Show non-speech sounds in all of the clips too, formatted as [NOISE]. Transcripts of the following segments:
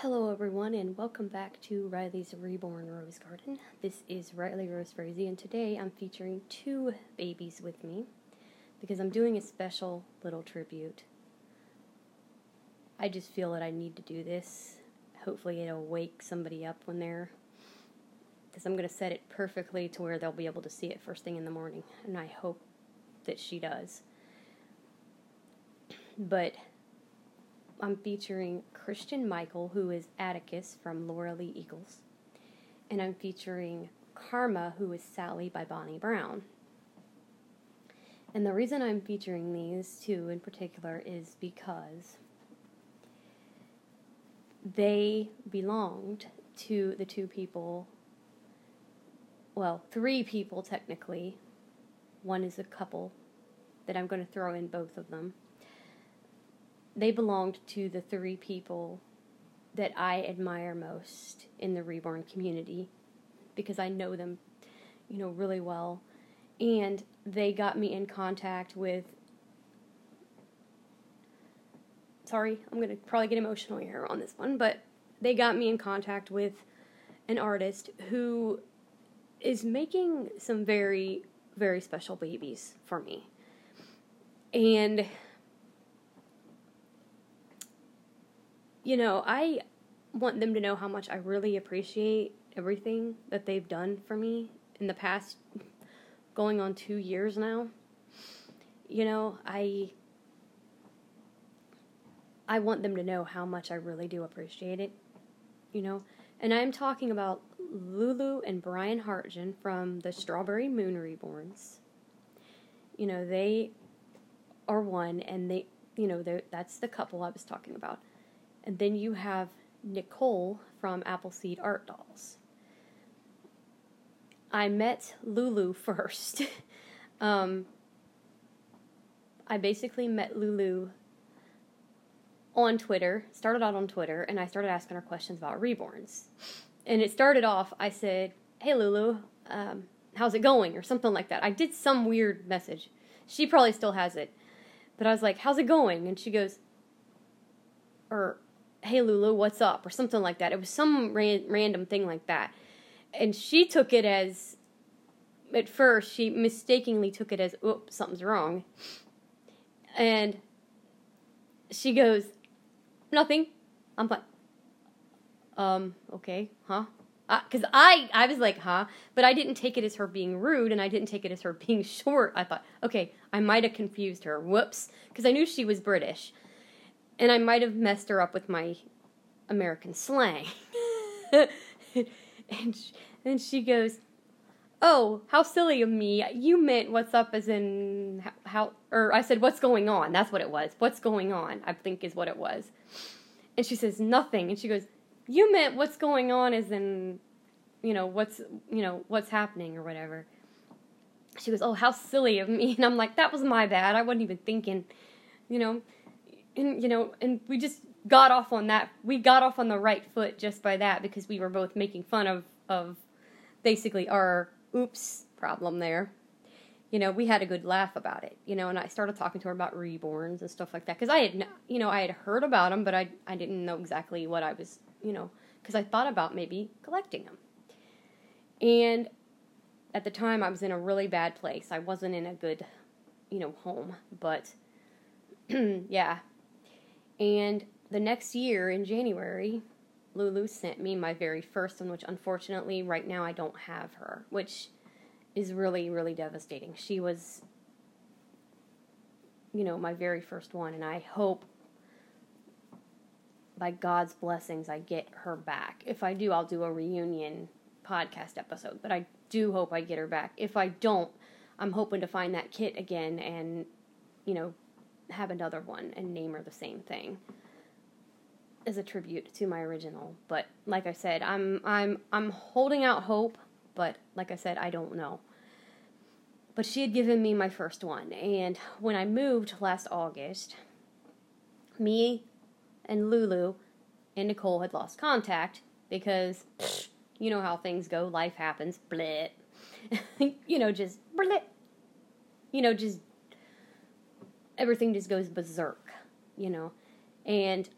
Hello, everyone, and welcome back to Riley's Reborn Rose Garden. This is Riley Rose Frazee, and today I'm featuring two babies with me because I'm doing a special little tribute. I just feel that I need to do this. Hopefully, it'll wake somebody up when they're. Because I'm going to set it perfectly to where they'll be able to see it first thing in the morning, and I hope that she does. But I'm featuring Christian Michael, who is Atticus from Laura Lee Eagles, and I'm featuring Karma, who is Sally by Bonnie Brown. And the reason I'm featuring these two in particular is because they belonged to the two people, well, three people technically. One is a couple that I'm going to throw in both of them they belonged to the three people that I admire most in the reborn community because I know them, you know, really well. And they got me in contact with sorry, I'm going to probably get emotional here on this one, but they got me in contact with an artist who is making some very very special babies for me. And you know, I want them to know how much I really appreciate everything that they've done for me in the past going on 2 years now. You know, I I want them to know how much I really do appreciate it. You know, and I'm talking about Lulu and Brian Hartgen from the Strawberry Moon Reborns. You know, they are one and they, you know, that's the couple I was talking about. And then you have Nicole from Appleseed Art Dolls. I met Lulu [LAUGHS] first. um, I basically met Lulu on Twitter, started out on Twitter, and I started asking her questions about reborns. And it started off, I said, Hey Lulu, um, how's it going? Or something like that. I did some weird message. She probably still has it. But I was like, How's it going? And she goes, Or hey Lulu, what's up? Or something like that. It was some ran- random thing like that. And she took it as, at first, she mistakenly took it as, oops, something's wrong. And she goes, nothing. I'm fine. Um, okay, huh? Because uh, I, I was like, huh? But I didn't take it as her being rude, and I didn't take it as her being [LAUGHS] short. I thought, okay, I might have confused her. Whoops. Because I knew she was British and I might have messed her up with my American slang. [LAUGHS] and she, and she goes, "Oh, how silly of me! You meant what's up, as in how, how?" Or I said, "What's going on?" That's what it was. What's going on? I think is what it was. And she says nothing, and she goes, "You meant what's going on, as in, you know, what's you know what's happening or whatever." She goes, "Oh, how silly of me!" [LAUGHS] And I'm like, "That was my bad. I wasn't even thinking." You know, and you know, and we just got off on that. We got off on the right foot just by that because we were both making fun of of basically our oops problem there. You know, we had a good laugh about it. You know, and I started talking to her about reborns and stuff like that because I had, you know, I had heard about them, but I I didn't know exactly what I was, you know, because I thought about maybe collecting them. And at the time, I was in a really bad place. I wasn't in a good, you know, home. But [CLEARS THROAT] yeah, and the next year in January, Lulu sent me my very first one, which unfortunately right now I don't have her, which is really, really devastating. She was, you know, my very first one, and I hope by God's blessings I get her back. If I do, I'll do a reunion podcast episode, but I do hope I get her back. If I don't, I'm hoping to find that kit again and, you know, have another one and name her the same thing as a tribute to my original. But like I said, I'm I'm I'm holding out hope, but like I said, I don't know. But she had given me my first one, and when I moved last August, me and Lulu and Nicole had lost contact because [SNIFFS] you know how things go, life happens, blit. [LAUGHS] you know, just blit. You know, just everything just goes berserk, you know. And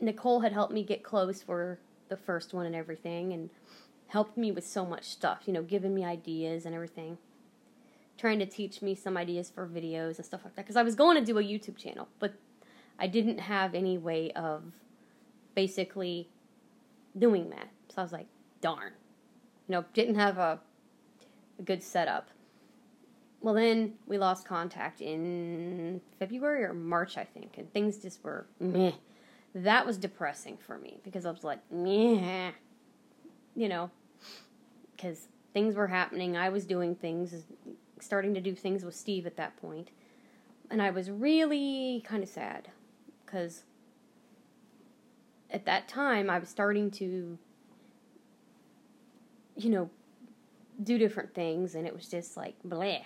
Nicole had helped me get close for the first one and everything, and helped me with so much stuff, you know, giving me ideas and everything. Trying to teach me some ideas for videos and stuff like that. Because I was going to do a YouTube channel, but I didn't have any way of basically doing that. So I was like, darn. You know, didn't have a, a good setup. Well, then we lost contact in February or March, I think, and things just were meh. That was depressing for me because I was like, meh. You know, because things were happening. I was doing things, starting to do things with Steve at that point, and I was really kind of sad because at that time I was starting to, you know, do different things, and it was just like bleh.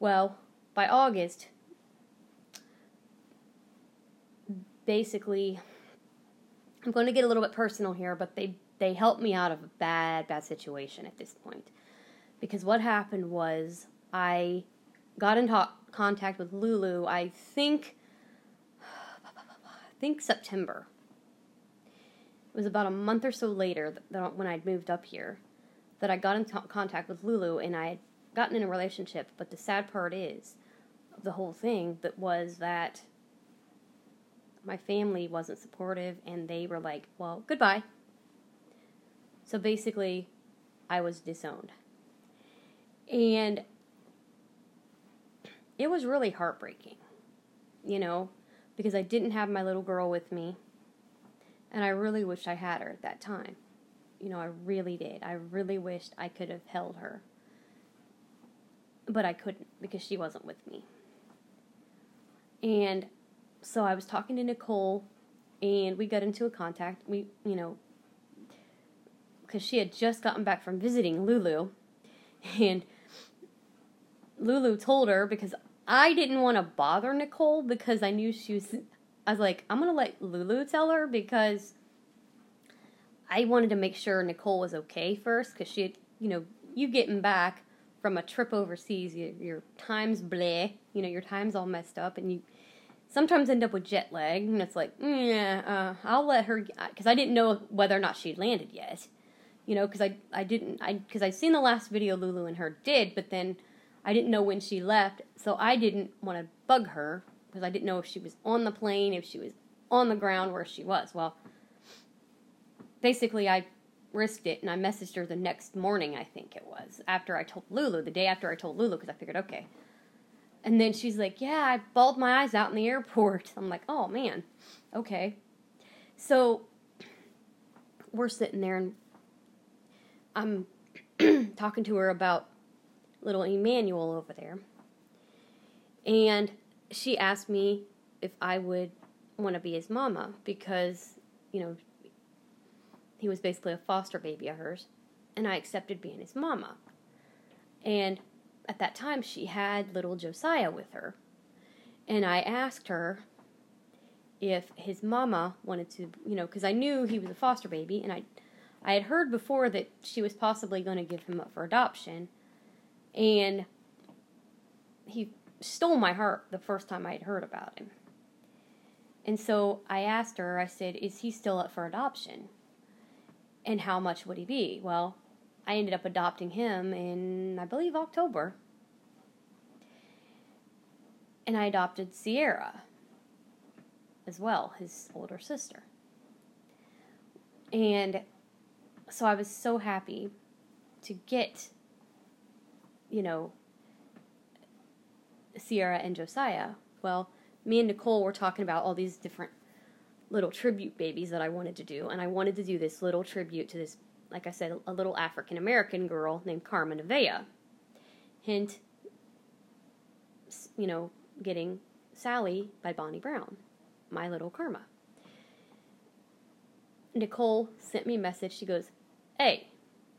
Well, by August, basically, I'm going to get a little bit personal here, but they they helped me out of a bad bad situation at this point, because what happened was I got in contact with Lulu. I think I think September. It was about a month or so later that, when I'd moved up here that I got in t- contact with Lulu and I had gotten in a relationship. But the sad part is, the whole thing that was that my family wasn't supportive and they were like, well, goodbye. So basically, I was disowned. And it was really heartbreaking, you know, because I didn't have my little girl with me. And I really wished I had her at that time. You know, I really did. I really wished I could have held her. But I couldn't because she wasn't with me. And so I was talking to Nicole and we got into a contact. We, you know, because she had just gotten back from visiting Lulu. And Lulu told her because I didn't want to bother Nicole because I knew she was. I was like, I'm going to let Lulu tell her because I wanted to make sure Nicole was okay first because she had, you know, you getting back from a trip overseas, you, your time's bleh, you know, your time's all messed up, and you sometimes end up with jet lag, and it's like, mm, yeah, uh, I'll let her, because I didn't know whether or not she'd landed yet, you know, because I, I didn't, I, because I'd seen the last video Lulu and her did, but then I didn't know when she left, so I didn't want to bug her, because I didn't know if she was on the plane, if she was on the ground, where she was. Well, basically, I risked it and I messaged her the next morning, I think it was, after I told Lulu, the day after I told Lulu, because I figured, okay. And then she's like, yeah, I bawled my eyes out in the airport. [LAUGHS] I'm like, oh man, okay. So we're sitting there and I'm [CLEARS THROAT] talking to her about little Emmanuel over there. And she asked me if I would want to be his mama because, you know, he was basically a foster baby of hers, and I accepted being his mama. And at that time, she had little Josiah with her. And I asked her if his mama wanted to, you know, because I knew he was a foster baby, and I, I had heard before that she was possibly going to give him up for adoption, and he stole my heart the first time I had heard about him. And so I asked her, I said, Is he still up for adoption? And how much would he be? Well, I ended up adopting him in, I believe, October. And I adopted Sierra as well, his older sister. And so I was so happy to get, you know, Sierra and Josiah. Well, me and Nicole were talking about all these different little tribute babies that I wanted to do, and I wanted to do this little tribute to this, like I said, a little African American girl named Carmen Avea. Hint, you know, getting Sally by Bonnie Brown, my little Karma. Nicole sent me a message. She goes, "Hey,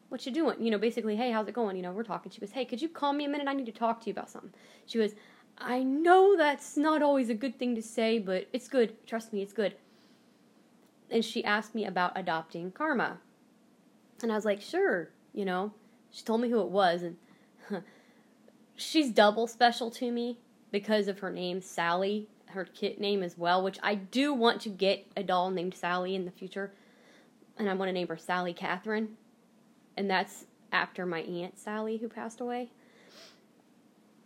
what you doing? You know, basically, hey, how's it going? You know, we're talking." She goes, "Hey, could you call me a minute? I need to talk to you about something." She goes, "I know that's not always a good thing to say, but it's good. Trust me, it's good." And she asked me about adopting Karma. And I was like, sure, you know. She told me who it was, and [LAUGHS] she's double special to me because of her name, Sally her kit name as well, which I do want to get a doll named Sally in the future. And I want to name her Sally Catherine. And that's after my aunt Sally who passed away.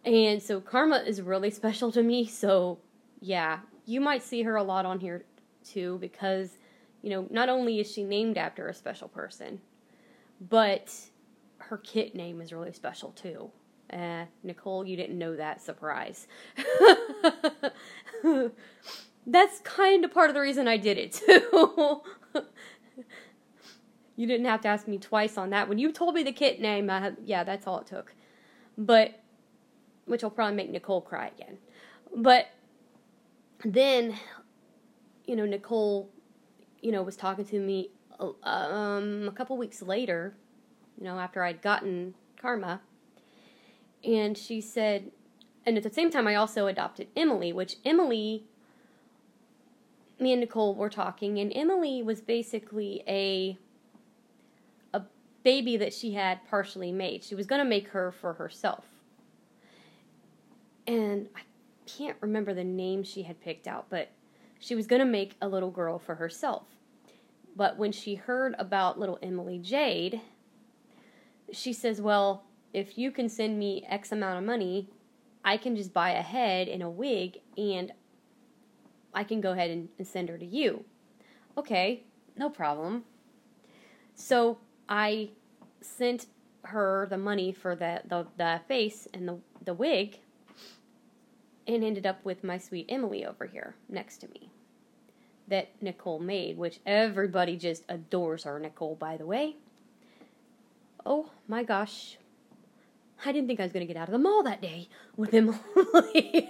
And so Karma is really special to me, so yeah, you might see her a lot on here too because you know, not only is she named after a special person, but her kit name is really special too. Uh, Nicole, you didn't know that. Surprise. [LAUGHS] That's kind of part of the reason I did it too. [LAUGHS] you didn't have to ask me twice on that. When you told me the kit name, yeah, that's all it took. But, which will probably make Nicole cry again. But then, you know, Nicole, you know, was talking to me um, a couple weeks later, you know, after I'd gotten Karma and she said, and at the same time, I also adopted Emily, which Emily, me and Nicole were talking, and Emily was basically a a baby that she had partially made. She was going to make her for herself, and I can't remember the name she had picked out, but she was going to make a little girl for herself. But when she heard about little Emily Jade, she says, "Well." if you can send me X amount of money, I can just buy a head and a wig and I can go ahead and, and send her to you. Okay, no problem. So I sent her the money for the, the, the face and the, the wig and ended up with my sweet Emily over here next to me that Nicole made, which everybody just adores our Nicole, by the way. Oh my gosh, I didn't think I was going to get out of the mall that day with Emily.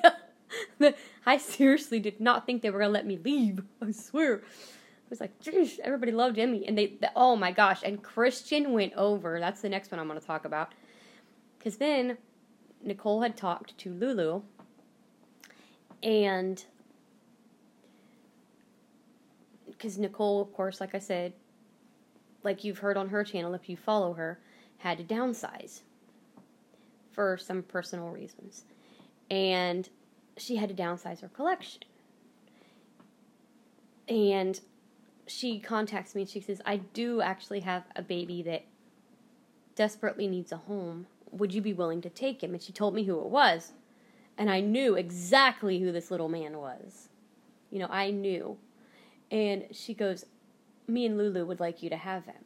[LAUGHS] I seriously did not think they were going to let me leave. I swear. I was like, geez, everybody loved Emmy. And they, they, oh my gosh. And Christian went over. That's the next one I'm going to talk about. Because then Nicole had talked to Lulu. And because Nicole, of course, like I said, like you've heard on her channel, if you follow her, had to downsize for some personal reasons. And she had to downsize her collection. And she contacts me and she says, I do actually have a baby that desperately needs a home. Would you be willing to take him? And she told me who it was. And I knew exactly who this little man was. You know, I knew. And she goes, Me and Lulu would like you to have him.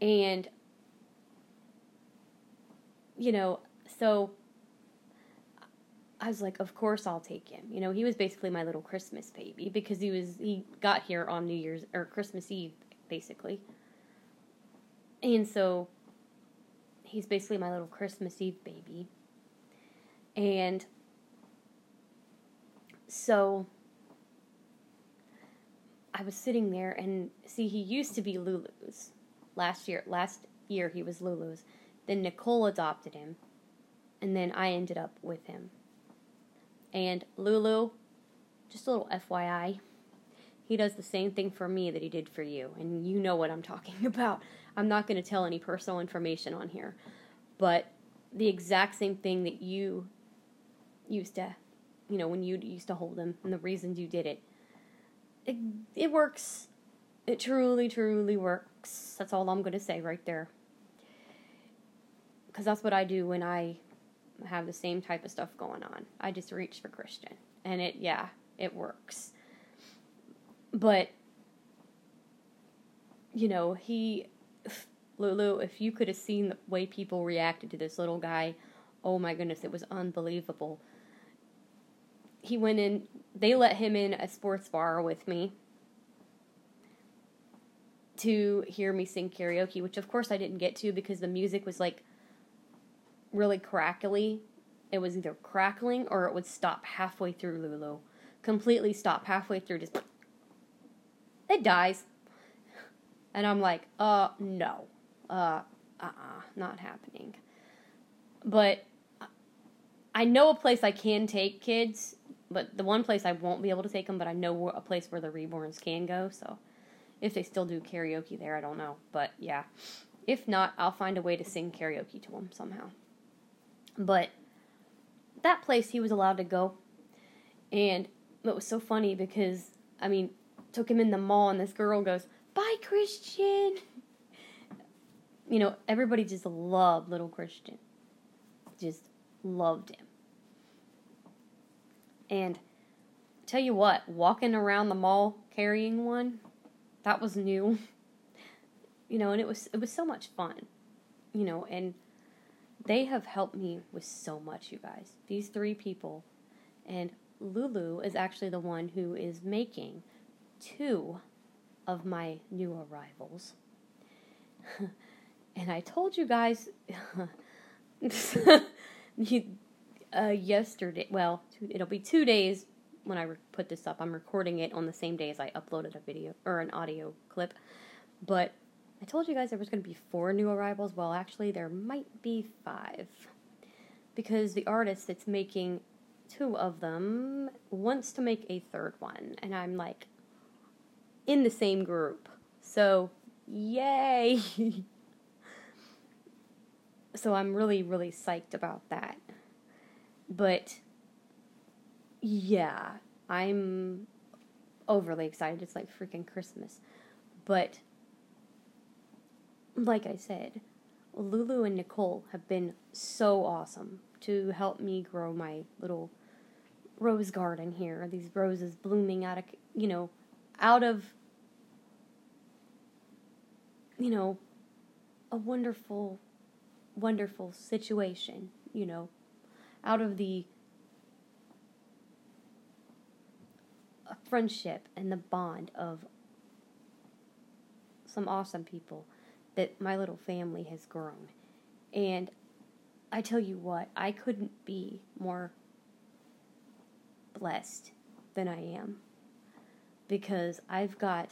And you know, so I was like, of course I'll take him. You know, he was basically my little Christmas baby because he was he got here on New Year's or Christmas Eve basically. And so he's basically my little Christmas Eve baby. And so I was sitting there and see he used to be Lulu's. Last year last year he was Lulu's. Then Nicole adopted him, and then I ended up with him. And Lulu, just a little FYI, he does the same thing for me that he did for you, and you know what I'm talking [LAUGHS] about. I'm not going to tell any personal information on here, but the exact same thing that you used to, you know, when you used to hold him, and the reasons you did it. It, it works. It truly, truly works. That's all I'm going to say right there because that's what I do when I have the same type of stuff going on. I just reach for Christian, and it yeah, it works. But you know, he Lulu, if you could have seen the way people reacted to this little guy, oh my goodness, it was unbelievable. He went in, they let him in a sports bar with me to hear me sing karaoke, which of course I didn't get to because the music was like really crackly. It was either crackling or it would stop halfway through Lulu. Completely stop halfway through, just. [SNIFFS] It dies. And I'm like, uh, no. Uh, uh uh, not happening. But I know a place I can take kids, but the one place I won't be able to take them, but I know a place where the reborns can go, so if they still do karaoke there, I don't know. But yeah, if not, I'll find a way to sing karaoke to them somehow. But that place he was allowed to go. And it was so funny because, I mean, took him in the mall and this girl goes, Bye, Christian. You know, everybody just loved little Christian. Just loved him. And tell you what, walking around the mall carrying one, that was new. [LAUGHS] you know, and it was it was so much fun. You know, and they have helped me with so much, you guys. These three people and Lulu is actually the one who is making two of my new arrivals. [LAUGHS] and I told you guys [LAUGHS] uh, yesterday, well, it'll be two days when I put this up. I'm recording it on the same day as I uploaded a video or an audio clip. But I told you guys there was going to be four new arrivals. Well, actually, there might be five. Because the artist that's making two of them wants to make a third one. And I'm like, in the same group. So, yay! [LAUGHS] so I'm really, really psyched about that. But, yeah, I'm overly excited. It's like freaking Christmas. But, like I said, Lulu and Nicole have been so awesome to help me grow my little rose garden here. These roses blooming out of, you know, out of, you know, a wonderful, wonderful situation, you know, out of the friendship and the bond of some awesome people that my little family has grown. And I tell you what, I couldn't be more blessed than I am because I've got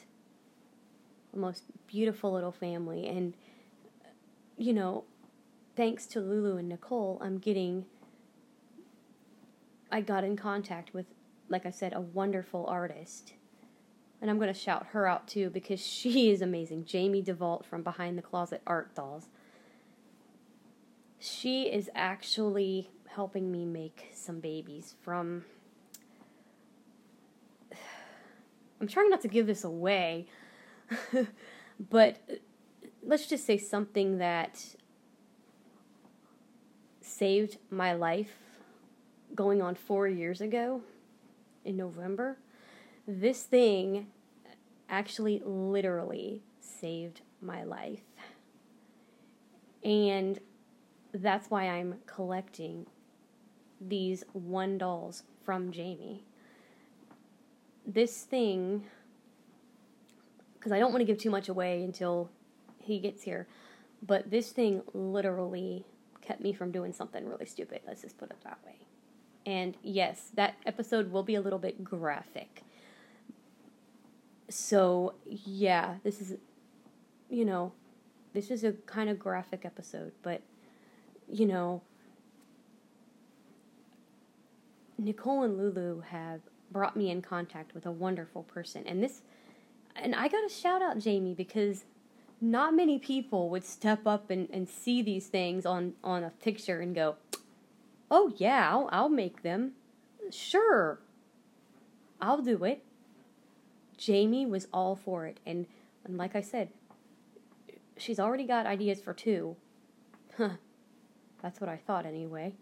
the most beautiful little family and you know thanks to Lulu and Nicole I'm getting I got in contact with like I said a wonderful artist. And I'm going to shout her out too because [LAUGHS] she is amazing. Jamie DeVault from Behind the Closet Art Dolls. She is actually helping me make some babies from [SIGHS] I'm trying not to give this away, [LAUGHS] but uh, let's just say something that saved my life going on four years ago in November. This thing actually literally saved my life. And that's why I'm collecting these one dolls from Jamie this thing, because I don't want to give too much away until he gets here, but this thing literally kept me from doing something really stupid. Let's just put it that way. And yes, that episode will be a little bit graphic. So, yeah, this is, you know, this is a kind of graphic episode, but, you know, Nicole and Lulu have brought me in contact with a wonderful person. And this, and I got to shout out Jamie because not many people would step up and, and see these things on, on a picture and go, oh, yeah, I'll, I'll make them. Sure, I'll do it. Jamie was all for it. And, and like I said, she's already got ideas for two. Huh. That's what I thought anyway.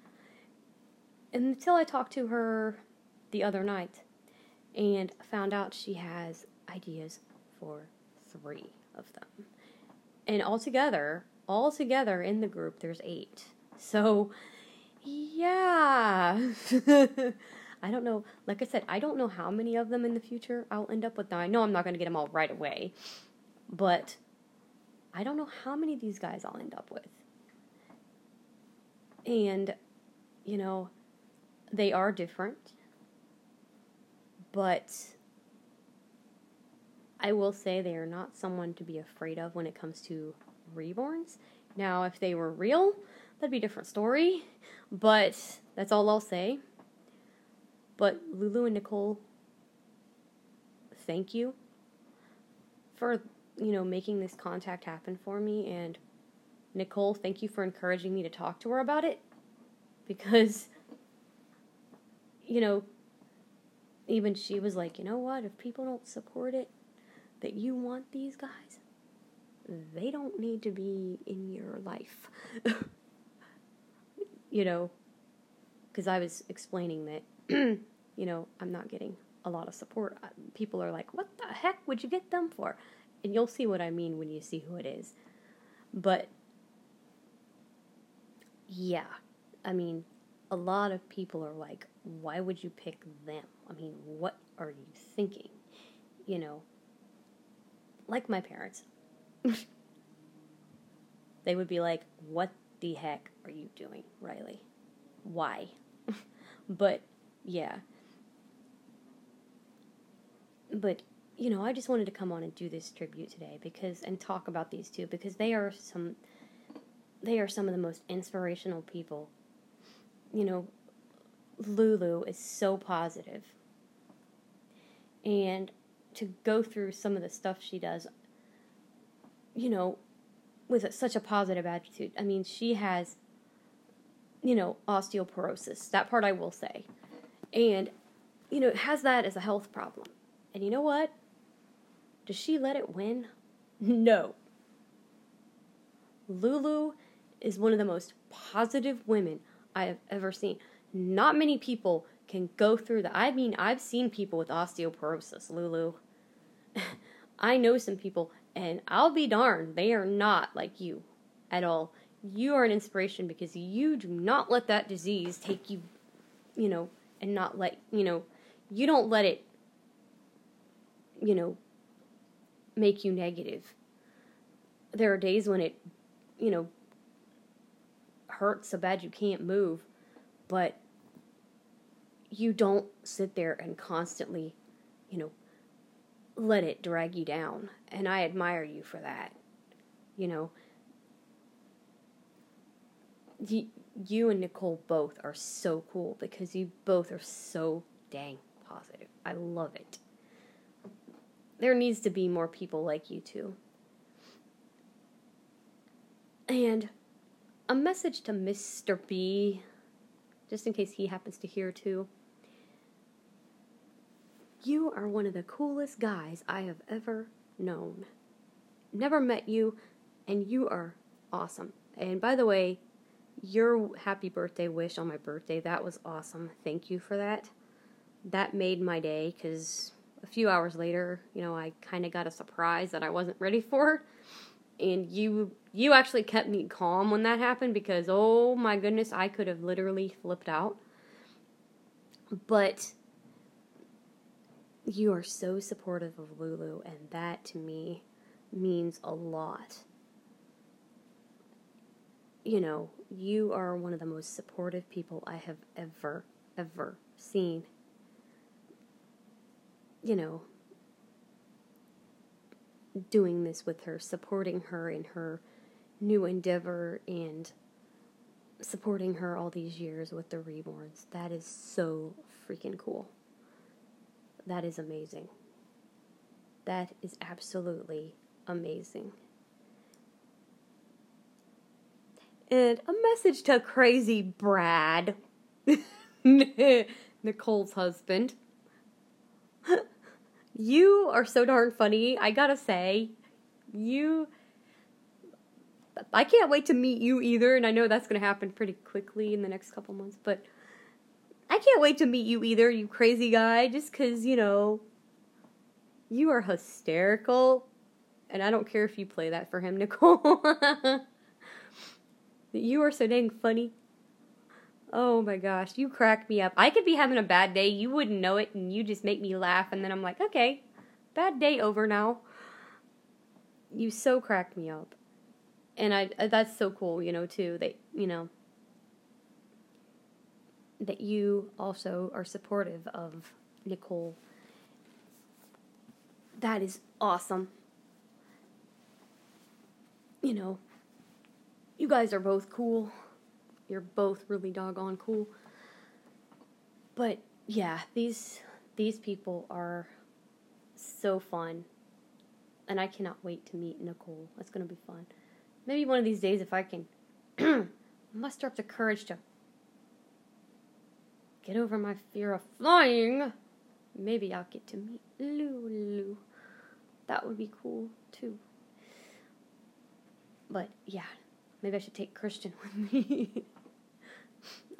Until I talked to her the other night and found out she has ideas for three of them. And altogether, all together in the group, there's eight. So, yeah. [LAUGHS] I don't know. Like I said, I don't know how many of them in the future I'll end up with. Now, I know I'm not going to get them all right away, but I don't know how many of these guys I'll end up with. And, you know, they are different but I will say they are not someone to be afraid of when it comes to reborns. Now, if they were real, that'd be a different story, but that's all I'll say. But Lulu and Nicole, thank you for, you know, making this contact happen for me and Nicole, thank you for encouraging me to talk to her about it because you know, even she was like, you know what? If people don't support it, that you want these guys, they don't need to be in your life. [LAUGHS] you know, because I was explaining that, [CLEARS THROAT] you know, I'm not getting a lot of support. Uh, people are like, what the heck would you get them for? And you'll see what I mean when you see who it is. But, yeah, I mean, a lot of people are like, why would you pick them? I mean, what are you thinking? You know, like my parents. [LAUGHS] they would be like, what the heck are you doing, Riley? Why? [LAUGHS] but, yeah. But, you know, I just wanted to come on and do this tribute today because, and talk about these two because they are some, they are some of the most inspirational people. You know, Lulu is so positive. And to go through some of the stuff she does, you know, with such a positive attitude. I mean, she has, you know, osteoporosis. That part I will say. And, you know, has that as a health problem. And you know what? Does she let it win? [LAUGHS] No. Lulu is one of the most positive women I have ever seen. Not many people can go through that. I mean, I've seen people with osteoporosis, Lulu. [LAUGHS] I know some people, and I'll be darned, they are not like you at all. You are an inspiration because you do not let that disease take you, you know, and not let, you know, you don't let it, you know, make you negative. There are days when it, you know, hurts so bad you can't move, but you don't sit there and constantly, you know, let it drag you down. And I admire you for that. You know, you, and Nicole both are so cool because you both are so dang positive. I love it. There needs to be more people like you two. And a message to Mr. B, just in case he happens to hear too. You are one of the coolest guys I have ever known. Never met you, and you are awesome. And by the way, your happy birthday wish on my birthday, that was awesome. Thank you for that. That made my day because a few hours later, you know, I kind of got a surprise that I wasn't ready for. And you you actually kept me calm when that happened because oh my goodness, I could have literally flipped out. But you are so supportive of Lulu, and that to me means a lot. You know, you are one of the most supportive people I have ever, ever seen. You know, doing this with her, supporting her in her new endeavor, and supporting her all these years with the reborns. That is so freaking cool. That is amazing. That is absolutely amazing. And a message to crazy Brad, [LAUGHS] Nicole's husband. [LAUGHS] you are so darn funny. I gotta say, you. I can't wait to meet you either, and I know that's gonna happen pretty quickly in the next couple months, but I can't wait to meet you either, you crazy guy, just because, you know, you are hysterical. And I don't care if you play that for him, [LAUGHS] Nicole. you are so dang funny. Oh my gosh, you crack me up. I could be having a bad day, you wouldn't know it, and you just make me laugh, and then I'm like, okay, bad day over now. You so crack me up. And I that's so cool, you know, too. That, you know, that you also are supportive of Nicole. That is awesome. You know, you guys are both cool. You're both really doggone cool. But yeah, these these people are so fun. And I cannot wait to meet Nicole. That's going to be fun. Maybe one of these days if I can [CLEARS THROAT] muster up the courage to get over my fear of flying. maybe I'll get to meet Lulu. That would be cool too. But yeah, maybe I should take Christian [LAUGHS] with me.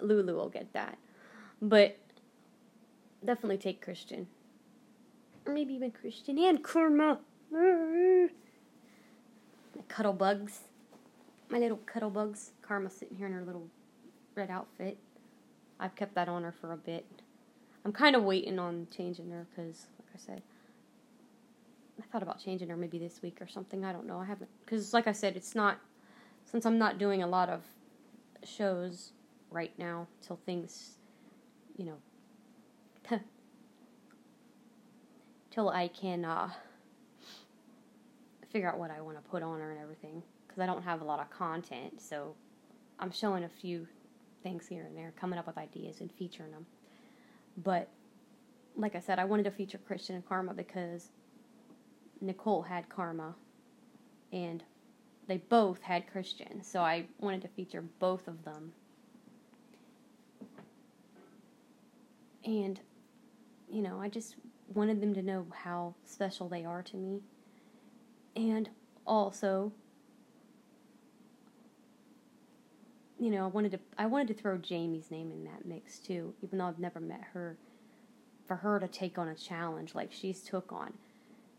Lulu will get that. But definitely take Christian. Or maybe even Christian and Karma. Cuddle bugs. My little cuddle bugs. Karma sitting here in her little red outfit. I've kept that on her for a bit. I'm kind of waiting on changing her because, like I said, I thought about changing her maybe this week or something. I don't know. I haven't because, like I said, it's not since I'm not doing a lot of shows right now till things, you know, [LAUGHS] till I can uh, figure out what I want to put on her and everything because I don't have a lot of content. So I'm showing a few things here and there, coming up with ideas and featuring them. But like I said, I wanted to feature Christian and Karma because Nicole had Karma and they both had Christian. So I wanted to feature both of them. And, you know, I just wanted them to know how special they are to me. And also, you know, I wanted to I wanted to throw Jamie's name in that mix too, even though I've never met her. For her to take on a challenge like she's took on,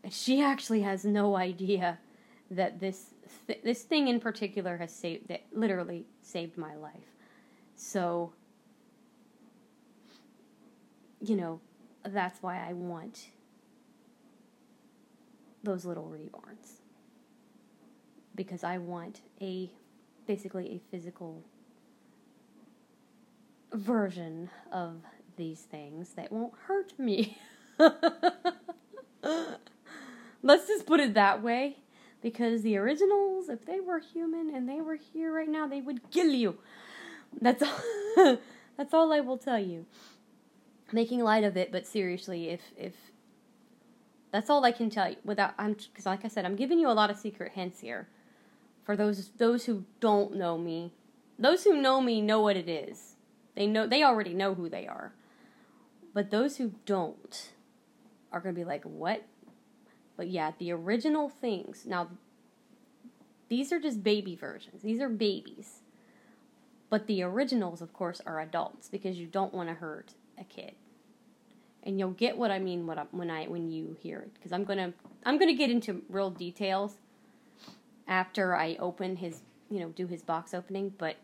and she actually has no idea that this th- this thing in particular has saved that literally saved my life. So, you know, that's why I want those little reborns because I want a basically a physical version of these things that won't hurt me. [LAUGHS] Let's just put it that way. Because the originals, if they were human and they were here right now, they would kill you. That's all, [LAUGHS] that's all I will tell you. Making light of it, but seriously, if if that's all I can tell you without I'm because like I said, I'm giving you a lot of secret hints here. For those those who don't know me, those who know me know what it is. They know they already know who they are. But those who don't are going to be like, "What?" But yeah, the original things. Now these are just baby versions. These are babies. But the originals, of course, are adults because you don't want to hurt a kid. And you'll get what I mean when I when, I, when you hear it because I'm gonna I'm gonna get into real details after I open his you know do his box opening. But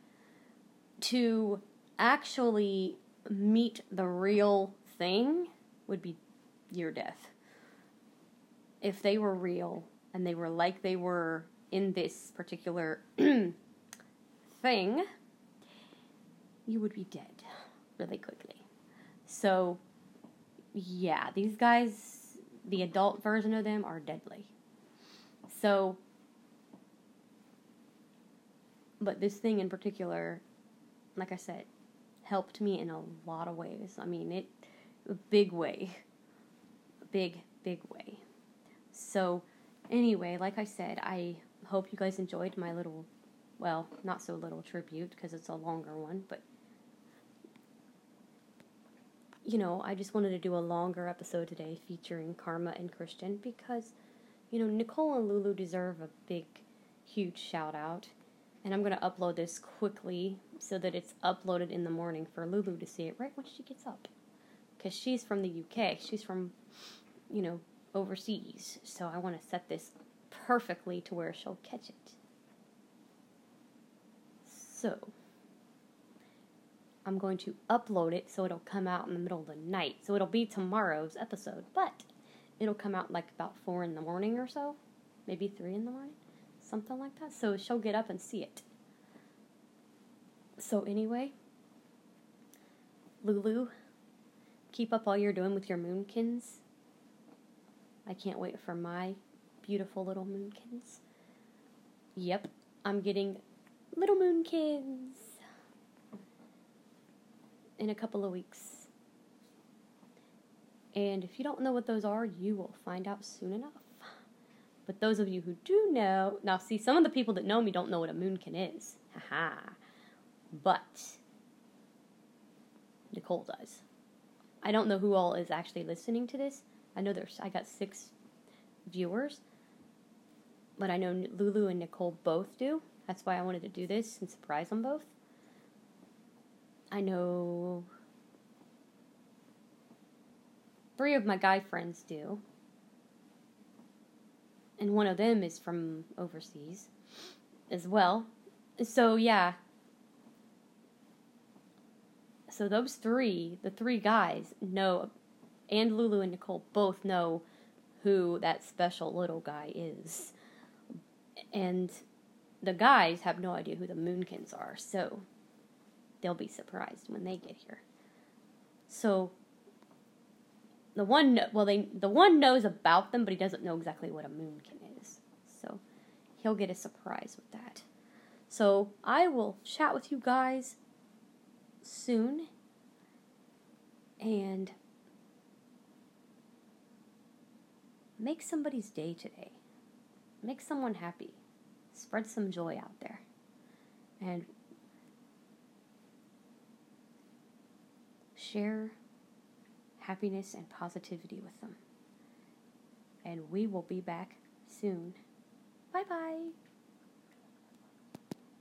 to actually meet the real thing would be your death. If they were real and they were like they were in this particular [CLEARS THROAT] thing, you would be dead really quickly. So, yeah, these guys, the adult version of them, are deadly. So, but this thing in particular, like I said, helped me in a lot of ways. I mean, it a big way. Big, big way. So, anyway, like I said, I hope you guys enjoyed my little, well, not so little tribute because it's a longer one, but you know, I just wanted to do a longer episode today featuring Karma and Christian because, you know, Nicole and Lulu deserve a big, huge shout out. And I'm going to upload this quickly so that it's uploaded in the morning for Lulu to see it right when she gets up. Because she's from the UK. She's from, you know, overseas. So I want to set this perfectly to where she'll catch it. So, I'm going to upload it so it'll come out in the middle of the night. So it'll be tomorrow's episode, but it'll come out like about 4 in the morning or so. Maybe 3 in the morning. Something like that. So she'll get up and see it. So, anyway, Lulu, keep up all you're doing with your moonkins. I can't wait for my beautiful little moonkins. Yep, I'm getting little moonkins in a couple of weeks. And if you don't know what those are, you will find out soon enough. But those of you who do know, now see, some of the people that know me don't know what a moonkin is. Haha. But Nicole does. I don't know who all is actually listening to this. I know there's I got six viewers, but I know Lulu and Nicole both do. That's why I wanted to do this and surprise them both. I know three of my guy friends do. And one of them is from overseas as well. So, yeah. So, those three, the three guys, know, and Lulu and Nicole both know who that special little guy is. And the guys have no idea who the Moonkins are, so they'll be surprised when they get here. So the one well they the one knows about them, but he doesn't know exactly what a moonkin is. So he'll get a surprise with that. So I will chat with you guys soon. And make somebody's day today. Make someone happy. Spread some joy out there. And share happiness and positivity with them. And we will be back soon. Bye bye.